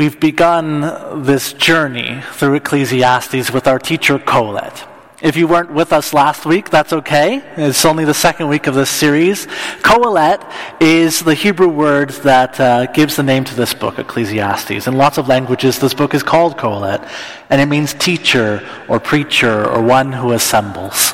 We've begun this journey through Ecclesiastes with our teacher Kohelet. If you weren't with us last week, that's okay. It's only the second week of this series. Kohelet is the Hebrew word that uh, gives the name to this book, Ecclesiastes. In lots of languages, this book is called Kohelet, and it means teacher or preacher or one who assembles.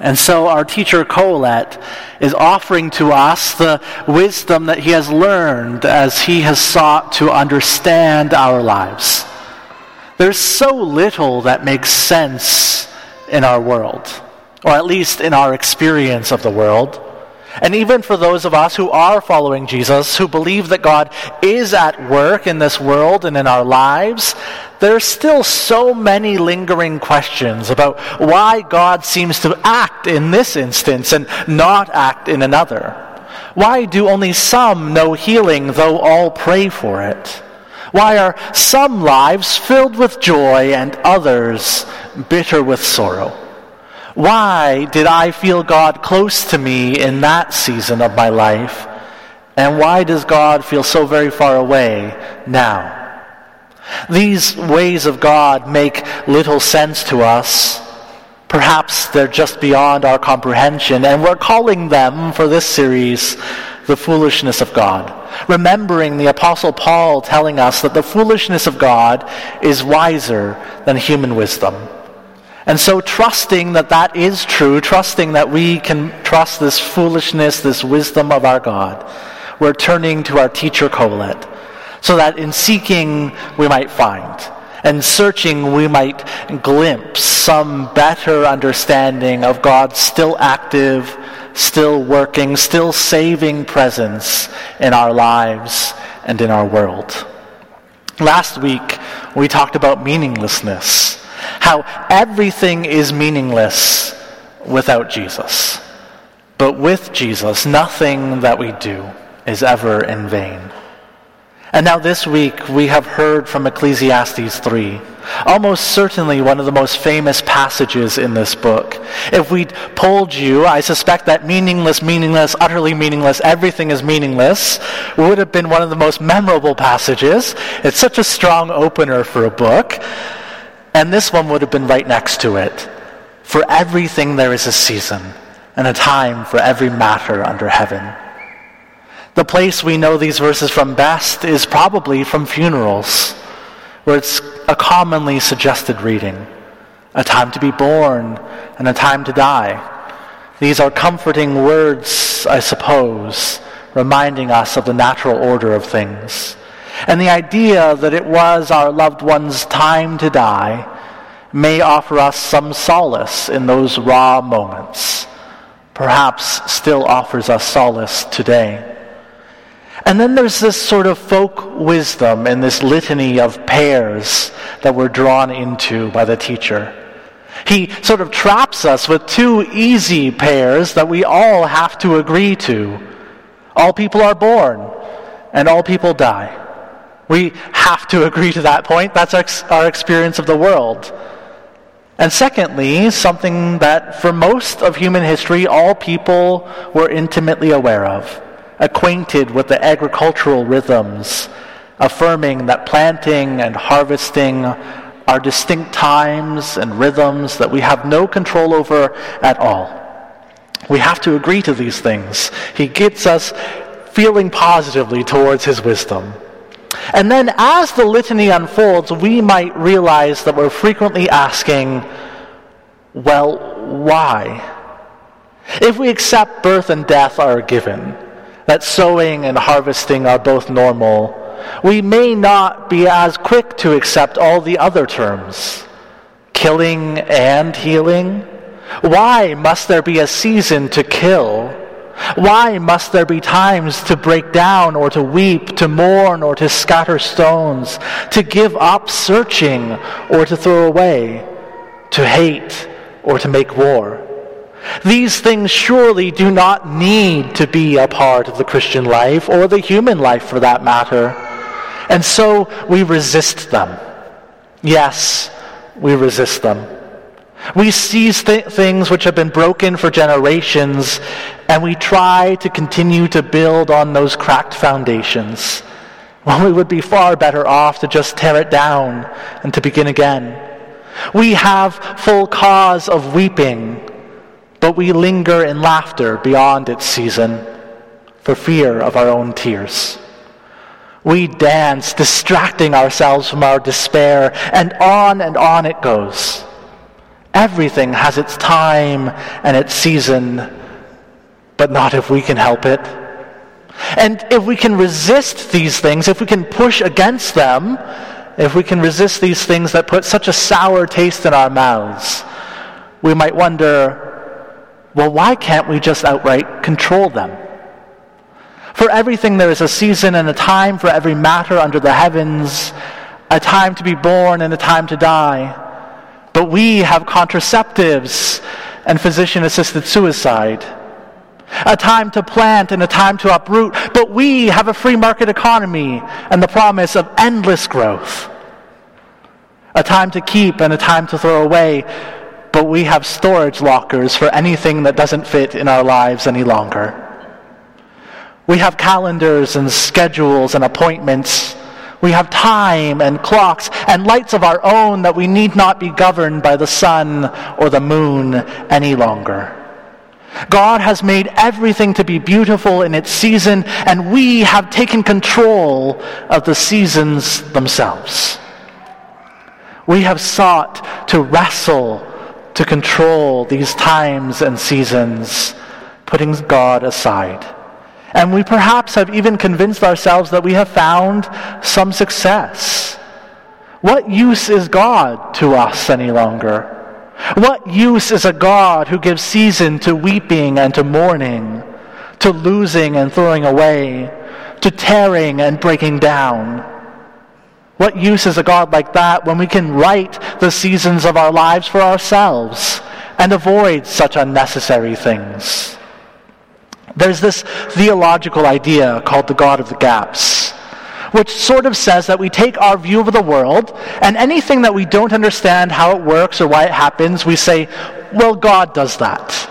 And so our teacher Kohelet is offering to us the wisdom that he has learned as he has sought to understand our lives. There's so little that makes sense in our world, or at least in our experience of the world. And even for those of us who are following Jesus, who believe that God is at work in this world and in our lives, there are still so many lingering questions about why God seems to act in this instance and not act in another. Why do only some know healing, though all pray for it? Why are some lives filled with joy and others bitter with sorrow? Why did I feel God close to me in that season of my life? And why does God feel so very far away now? These ways of God make little sense to us. Perhaps they're just beyond our comprehension, and we're calling them for this series the foolishness of God. Remembering the Apostle Paul telling us that the foolishness of God is wiser than human wisdom. And so, trusting that that is true, trusting that we can trust this foolishness, this wisdom of our God, we're turning to our teacher Kohelet, so that in seeking we might find, and searching we might glimpse some better understanding of God's still active, still working, still saving presence in our lives and in our world. Last week, we talked about meaninglessness, how everything is meaningless without Jesus. But with Jesus, nothing that we do is ever in vain. And now this week we have heard from Ecclesiastes 3, almost certainly one of the most famous passages in this book. If we'd polled you, I suspect that meaningless, meaningless, utterly meaningless, everything is meaningless would have been one of the most memorable passages. It's such a strong opener for a book. And this one would have been right next to it. For everything there is a season and a time for every matter under heaven. The place we know these verses from best is probably from funerals, where it's a commonly suggested reading a time to be born and a time to die. These are comforting words, I suppose, reminding us of the natural order of things. And the idea that it was our loved one's time to die may offer us some solace in those raw moments. Perhaps still offers us solace today. And then there's this sort of folk wisdom and this litany of pairs that we're drawn into by the teacher. He sort of traps us with two easy pairs that we all have to agree to. All people are born, and all people die. We have to agree to that point. That's our, our experience of the world. And secondly, something that for most of human history, all people were intimately aware of acquainted with the agricultural rhythms, affirming that planting and harvesting are distinct times and rhythms that we have no control over at all. We have to agree to these things. He gets us feeling positively towards his wisdom. And then as the litany unfolds, we might realize that we're frequently asking, well, why? If we accept birth and death are a given, that sowing and harvesting are both normal, we may not be as quick to accept all the other terms killing and healing. Why must there be a season to kill? Why must there be times to break down or to weep, to mourn or to scatter stones, to give up searching or to throw away, to hate or to make war? These things surely do not need to be a part of the Christian life or the human life for that matter. And so we resist them. Yes, we resist them. We seize th- things which have been broken for generations and we try to continue to build on those cracked foundations. when we would be far better off to just tear it down and to begin again. We have full cause of weeping, but we linger in laughter beyond its season for fear of our own tears. We dance, distracting ourselves from our despair, and on and on it goes. Everything has its time and its season, but not if we can help it. And if we can resist these things, if we can push against them, if we can resist these things that put such a sour taste in our mouths, we might wonder well, why can't we just outright control them? For everything there is a season and a time for every matter under the heavens, a time to be born and a time to die. But we have contraceptives and physician assisted suicide a time to plant and a time to uproot, but we have a free market economy and the promise of endless growth. A time to keep and a time to throw away, but we have storage lockers for anything that doesn't fit in our lives any longer. We have calendars and schedules and appointments. We have time and clocks and lights of our own that we need not be governed by the sun or the moon any longer. God has made everything to be beautiful in its season, and we have taken control of the seasons themselves. We have sought to wrestle to control these times and seasons, putting God aside. And we perhaps have even convinced ourselves that we have found some success. What use is God to us any longer? What use is a God who gives season to weeping and to mourning, to losing and throwing away, to tearing and breaking down? What use is a God like that when we can write the seasons of our lives for ourselves and avoid such unnecessary things? There's this theological idea called the God of the gaps which sort of says that we take our view of the world, and anything that we don't understand how it works or why it happens, we say, well, God does that.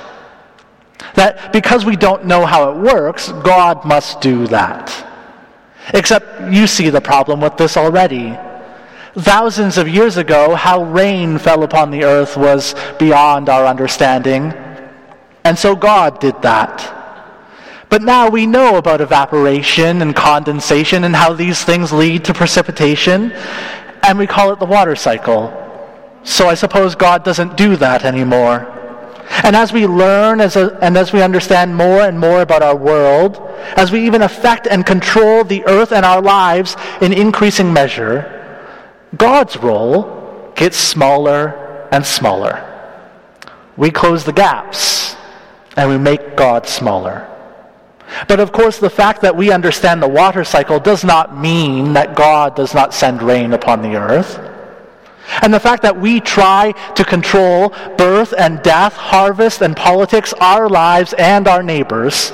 That because we don't know how it works, God must do that. Except you see the problem with this already. Thousands of years ago, how rain fell upon the earth was beyond our understanding. And so God did that. But now we know about evaporation and condensation and how these things lead to precipitation, and we call it the water cycle. So I suppose God doesn't do that anymore. And as we learn as a, and as we understand more and more about our world, as we even affect and control the earth and our lives in increasing measure, God's role gets smaller and smaller. We close the gaps and we make God smaller. But of course, the fact that we understand the water cycle does not mean that God does not send rain upon the earth. And the fact that we try to control birth and death, harvest and politics, our lives and our neighbors,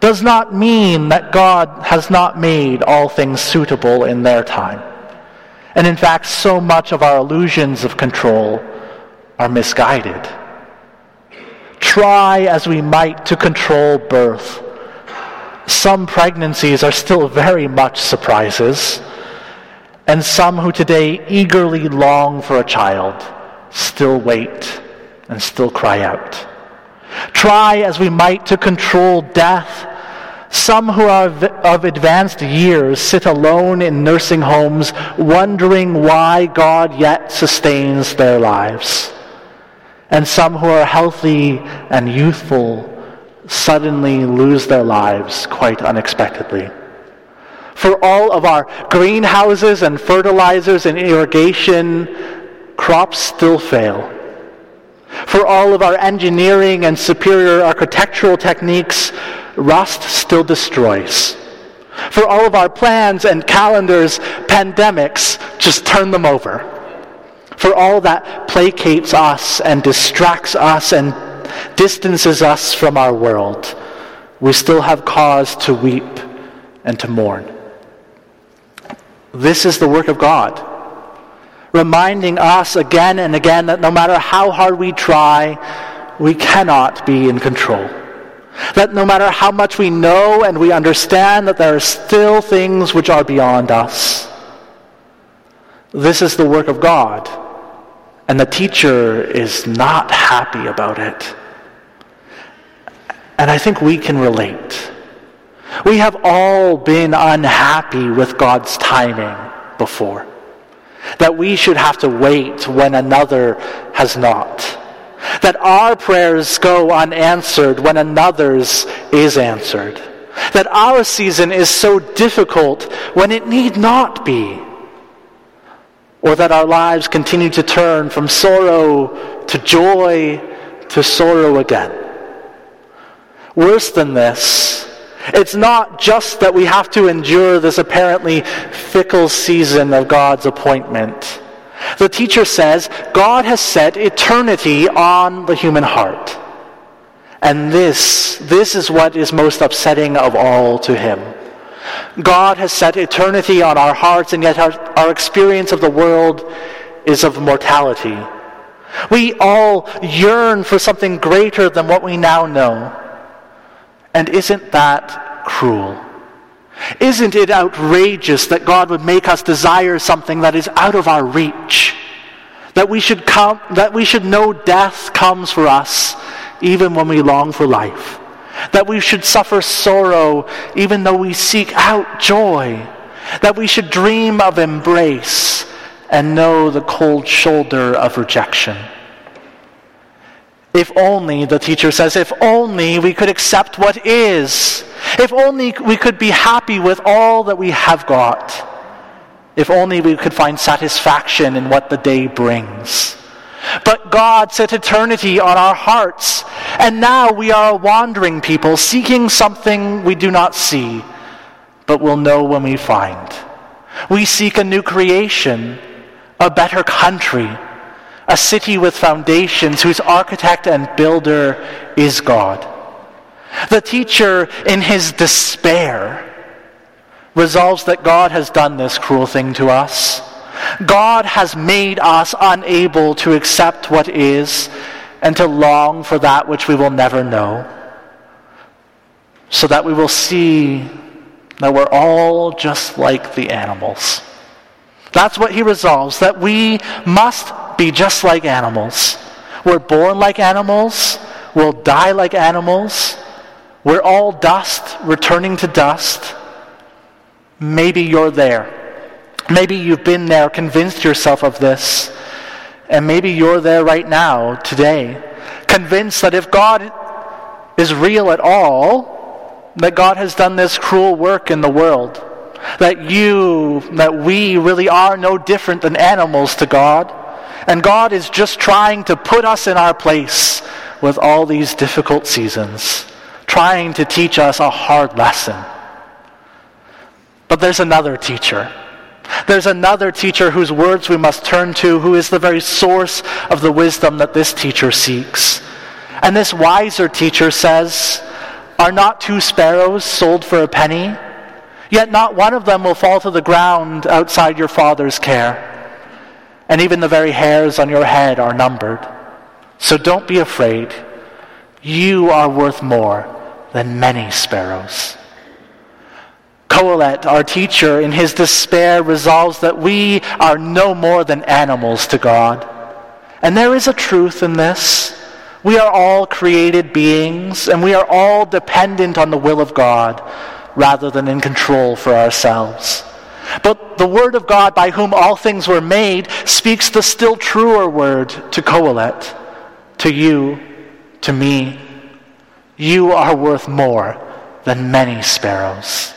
does not mean that God has not made all things suitable in their time. And in fact, so much of our illusions of control are misguided. Try as we might to control birth some pregnancies are still very much surprises, and some who today eagerly long for a child still wait and still cry out. Try as we might to control death, some who are of advanced years sit alone in nursing homes, wondering why God yet sustains their lives. And some who are healthy and youthful suddenly lose their lives quite unexpectedly. For all of our greenhouses and fertilizers and irrigation, crops still fail. For all of our engineering and superior architectural techniques, rust still destroys. For all of our plans and calendars, pandemics just turn them over. For all that placates us and distracts us and distances us from our world, we still have cause to weep and to mourn. This is the work of God, reminding us again and again that no matter how hard we try, we cannot be in control. That no matter how much we know and we understand that there are still things which are beyond us. This is the work of God, and the teacher is not happy about it. And I think we can relate. We have all been unhappy with God's timing before. That we should have to wait when another has not. That our prayers go unanswered when another's is answered. That our season is so difficult when it need not be. Or that our lives continue to turn from sorrow to joy to sorrow again. Worse than this, it's not just that we have to endure this apparently fickle season of God's appointment. The teacher says God has set eternity on the human heart. And this, this is what is most upsetting of all to him. God has set eternity on our hearts, and yet our, our experience of the world is of mortality. We all yearn for something greater than what we now know. And isn't that cruel? Isn't it outrageous that God would make us desire something that is out of our reach? That we should come, that we should know death comes for us even when we long for life. That we should suffer sorrow even though we seek out joy. That we should dream of embrace and know the cold shoulder of rejection. If only, the teacher says, if only we could accept what is. If only we could be happy with all that we have got. If only we could find satisfaction in what the day brings. But God set eternity on our hearts, and now we are a wandering people seeking something we do not see, but will know when we find. We seek a new creation, a better country a city with foundations whose architect and builder is God. The teacher, in his despair, resolves that God has done this cruel thing to us. God has made us unable to accept what is and to long for that which we will never know, so that we will see that we're all just like the animals. That's what he resolves, that we must be just like animals. We're born like animals. We'll die like animals. We're all dust, returning to dust. Maybe you're there. Maybe you've been there, convinced yourself of this. And maybe you're there right now, today, convinced that if God is real at all, that God has done this cruel work in the world. That you, that we really are no different than animals to God and God is just trying to put us in our place with all these difficult seasons, trying to teach us a hard lesson. But there's another teacher. There's another teacher whose words we must turn to, who is the very source of the wisdom that this teacher seeks. And this wiser teacher says, Are not two sparrows sold for a penny? Yet not one of them will fall to the ground outside your Father's care and even the very hairs on your head are numbered. So don't be afraid. You are worth more than many sparrows. Kohelet, our teacher, in his despair resolves that we are no more than animals to God. And there is a truth in this. We are all created beings, and we are all dependent on the will of God rather than in control for ourselves. But the Word of God, by whom all things were made, speaks the still truer word to Kohelet, to you, to me. You are worth more than many sparrows.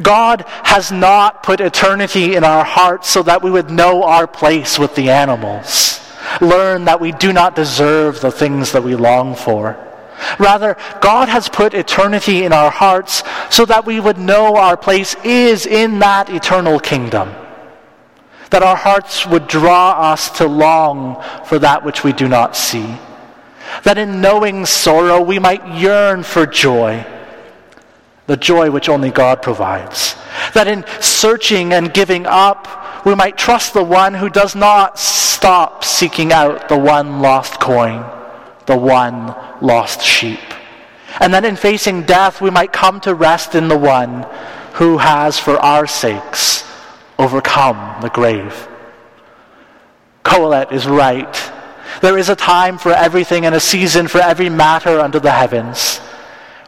God has not put eternity in our hearts so that we would know our place with the animals, learn that we do not deserve the things that we long for Rather, God has put eternity in our hearts so that we would know our place is in that eternal kingdom. That our hearts would draw us to long for that which we do not see. That in knowing sorrow, we might yearn for joy, the joy which only God provides. That in searching and giving up, we might trust the one who does not stop seeking out the one lost coin the one lost sheep. And then in facing death, we might come to rest in the one who has, for our sakes, overcome the grave. Kohelet is right. There is a time for everything and a season for every matter under the heavens.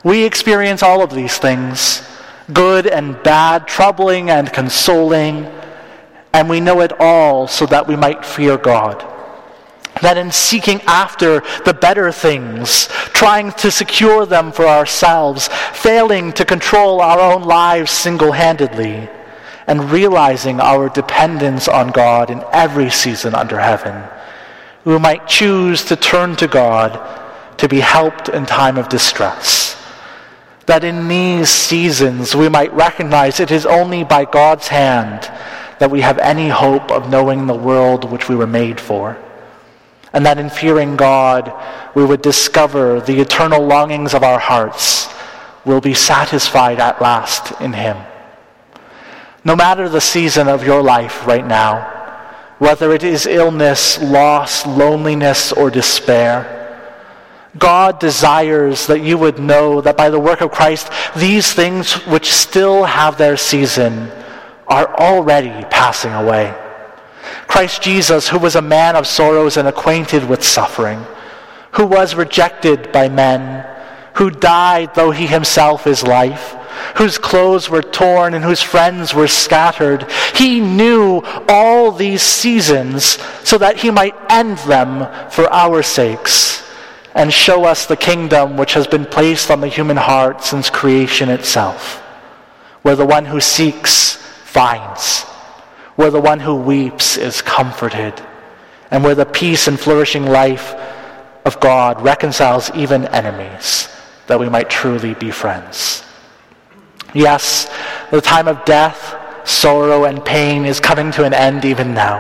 We experience all of these things good and bad, troubling and consoling, and we know it all so that we might fear God. That in seeking after the better things, trying to secure them for ourselves, failing to control our own lives single handedly, and realizing our dependence on God in every season under heaven, we might choose to turn to God to be helped in time of distress. That in these seasons we might recognize it is only by God's hand that we have any hope of knowing the world which we were made for. And that in fearing God, we would discover the eternal longings of our hearts will be satisfied at last in Him. No matter the season of your life right now, whether it is illness, loss, loneliness, or despair, God desires that you would know that by the work of Christ, these things which still have their season are already passing away. Christ Jesus, who was a man of sorrows and acquainted with suffering, who was rejected by men, who died though he himself is life, whose clothes were torn and whose friends were scattered. He knew all these seasons so that he might end them for our sakes and show us the kingdom which has been placed on the human heart since creation itself, where the one who seeks finds, where the one who weeps is comforted, and where the peace and flourishing life of God reconciles even enemies, that we might truly be friends. Yes, the time of death, sorrow, and pain is coming to an end even now.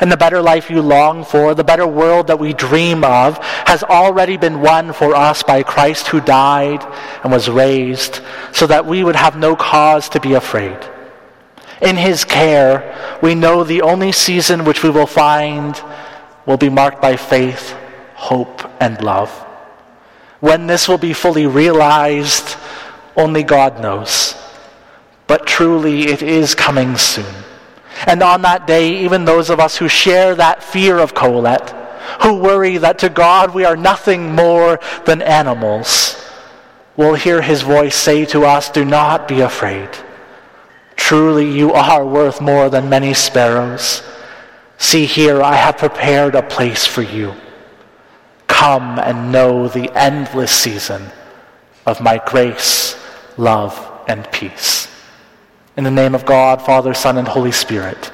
And the better life you long for, the better world that we dream of, has already been won for us by Christ who died and was raised, so that we would have no cause to be afraid. In his care, we know the only season which we will find will be marked by faith, hope, and love. When this will be fully realized, only God knows. But truly, it is coming soon. And on that day, even those of us who share that fear of Kohelet, who worry that to God we are nothing more than animals, will hear his voice say to us, Do not be afraid. Truly, you are worth more than many sparrows. See here, I have prepared a place for you. Come and know the endless season of my grace, love, and peace. In the name of God, Father, Son, and Holy Spirit.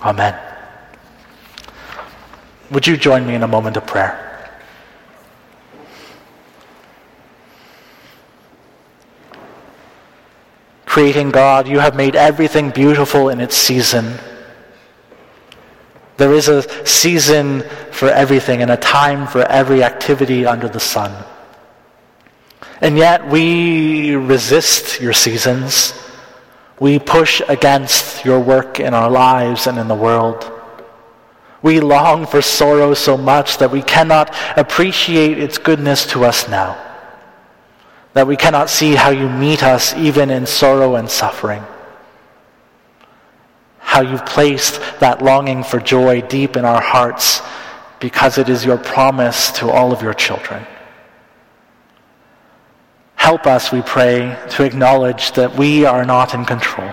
Amen. Would you join me in a moment of prayer? Creating God, you have made everything beautiful in its season. There is a season for everything and a time for every activity under the sun. And yet we resist your seasons. We push against your work in our lives and in the world. We long for sorrow so much that we cannot appreciate its goodness to us now. That we cannot see how you meet us even in sorrow and suffering. How you've placed that longing for joy deep in our hearts because it is your promise to all of your children. Help us, we pray, to acknowledge that we are not in control,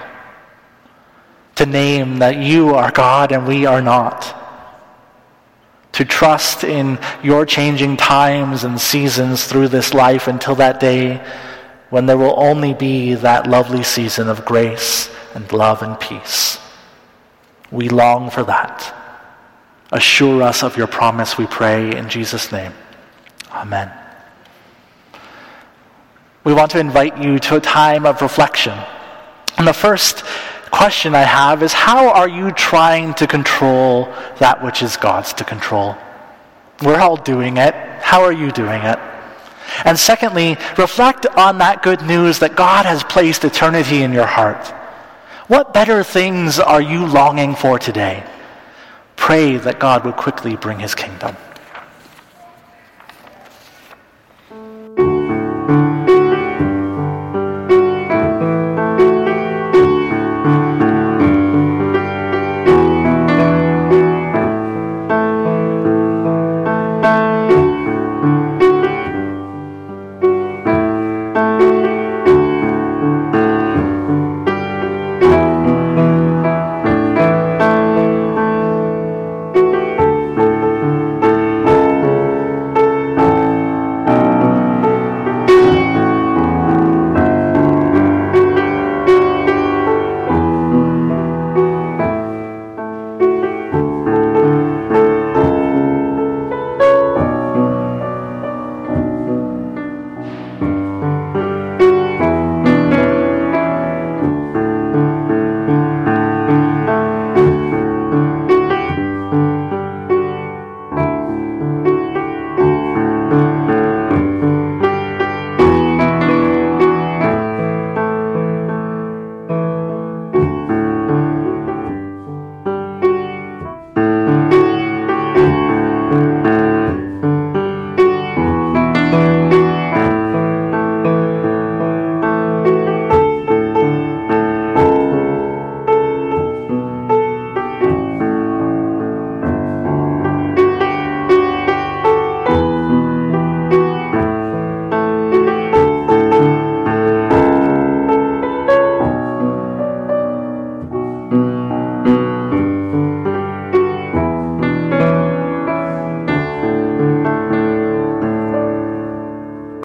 to name that you are God and we are not, to trust in your changing times and seasons through this life until that day when there will only be that lovely season of grace and love and peace. We long for that. Assure us of your promise, we pray, in Jesus' name. Amen we want to invite you to a time of reflection. And the first question I have is how are you trying to control that which is God's to control? We're all doing it. How are you doing it? And secondly, reflect on that good news that God has placed eternity in your heart. What better things are you longing for today? Pray that God would quickly bring his kingdom.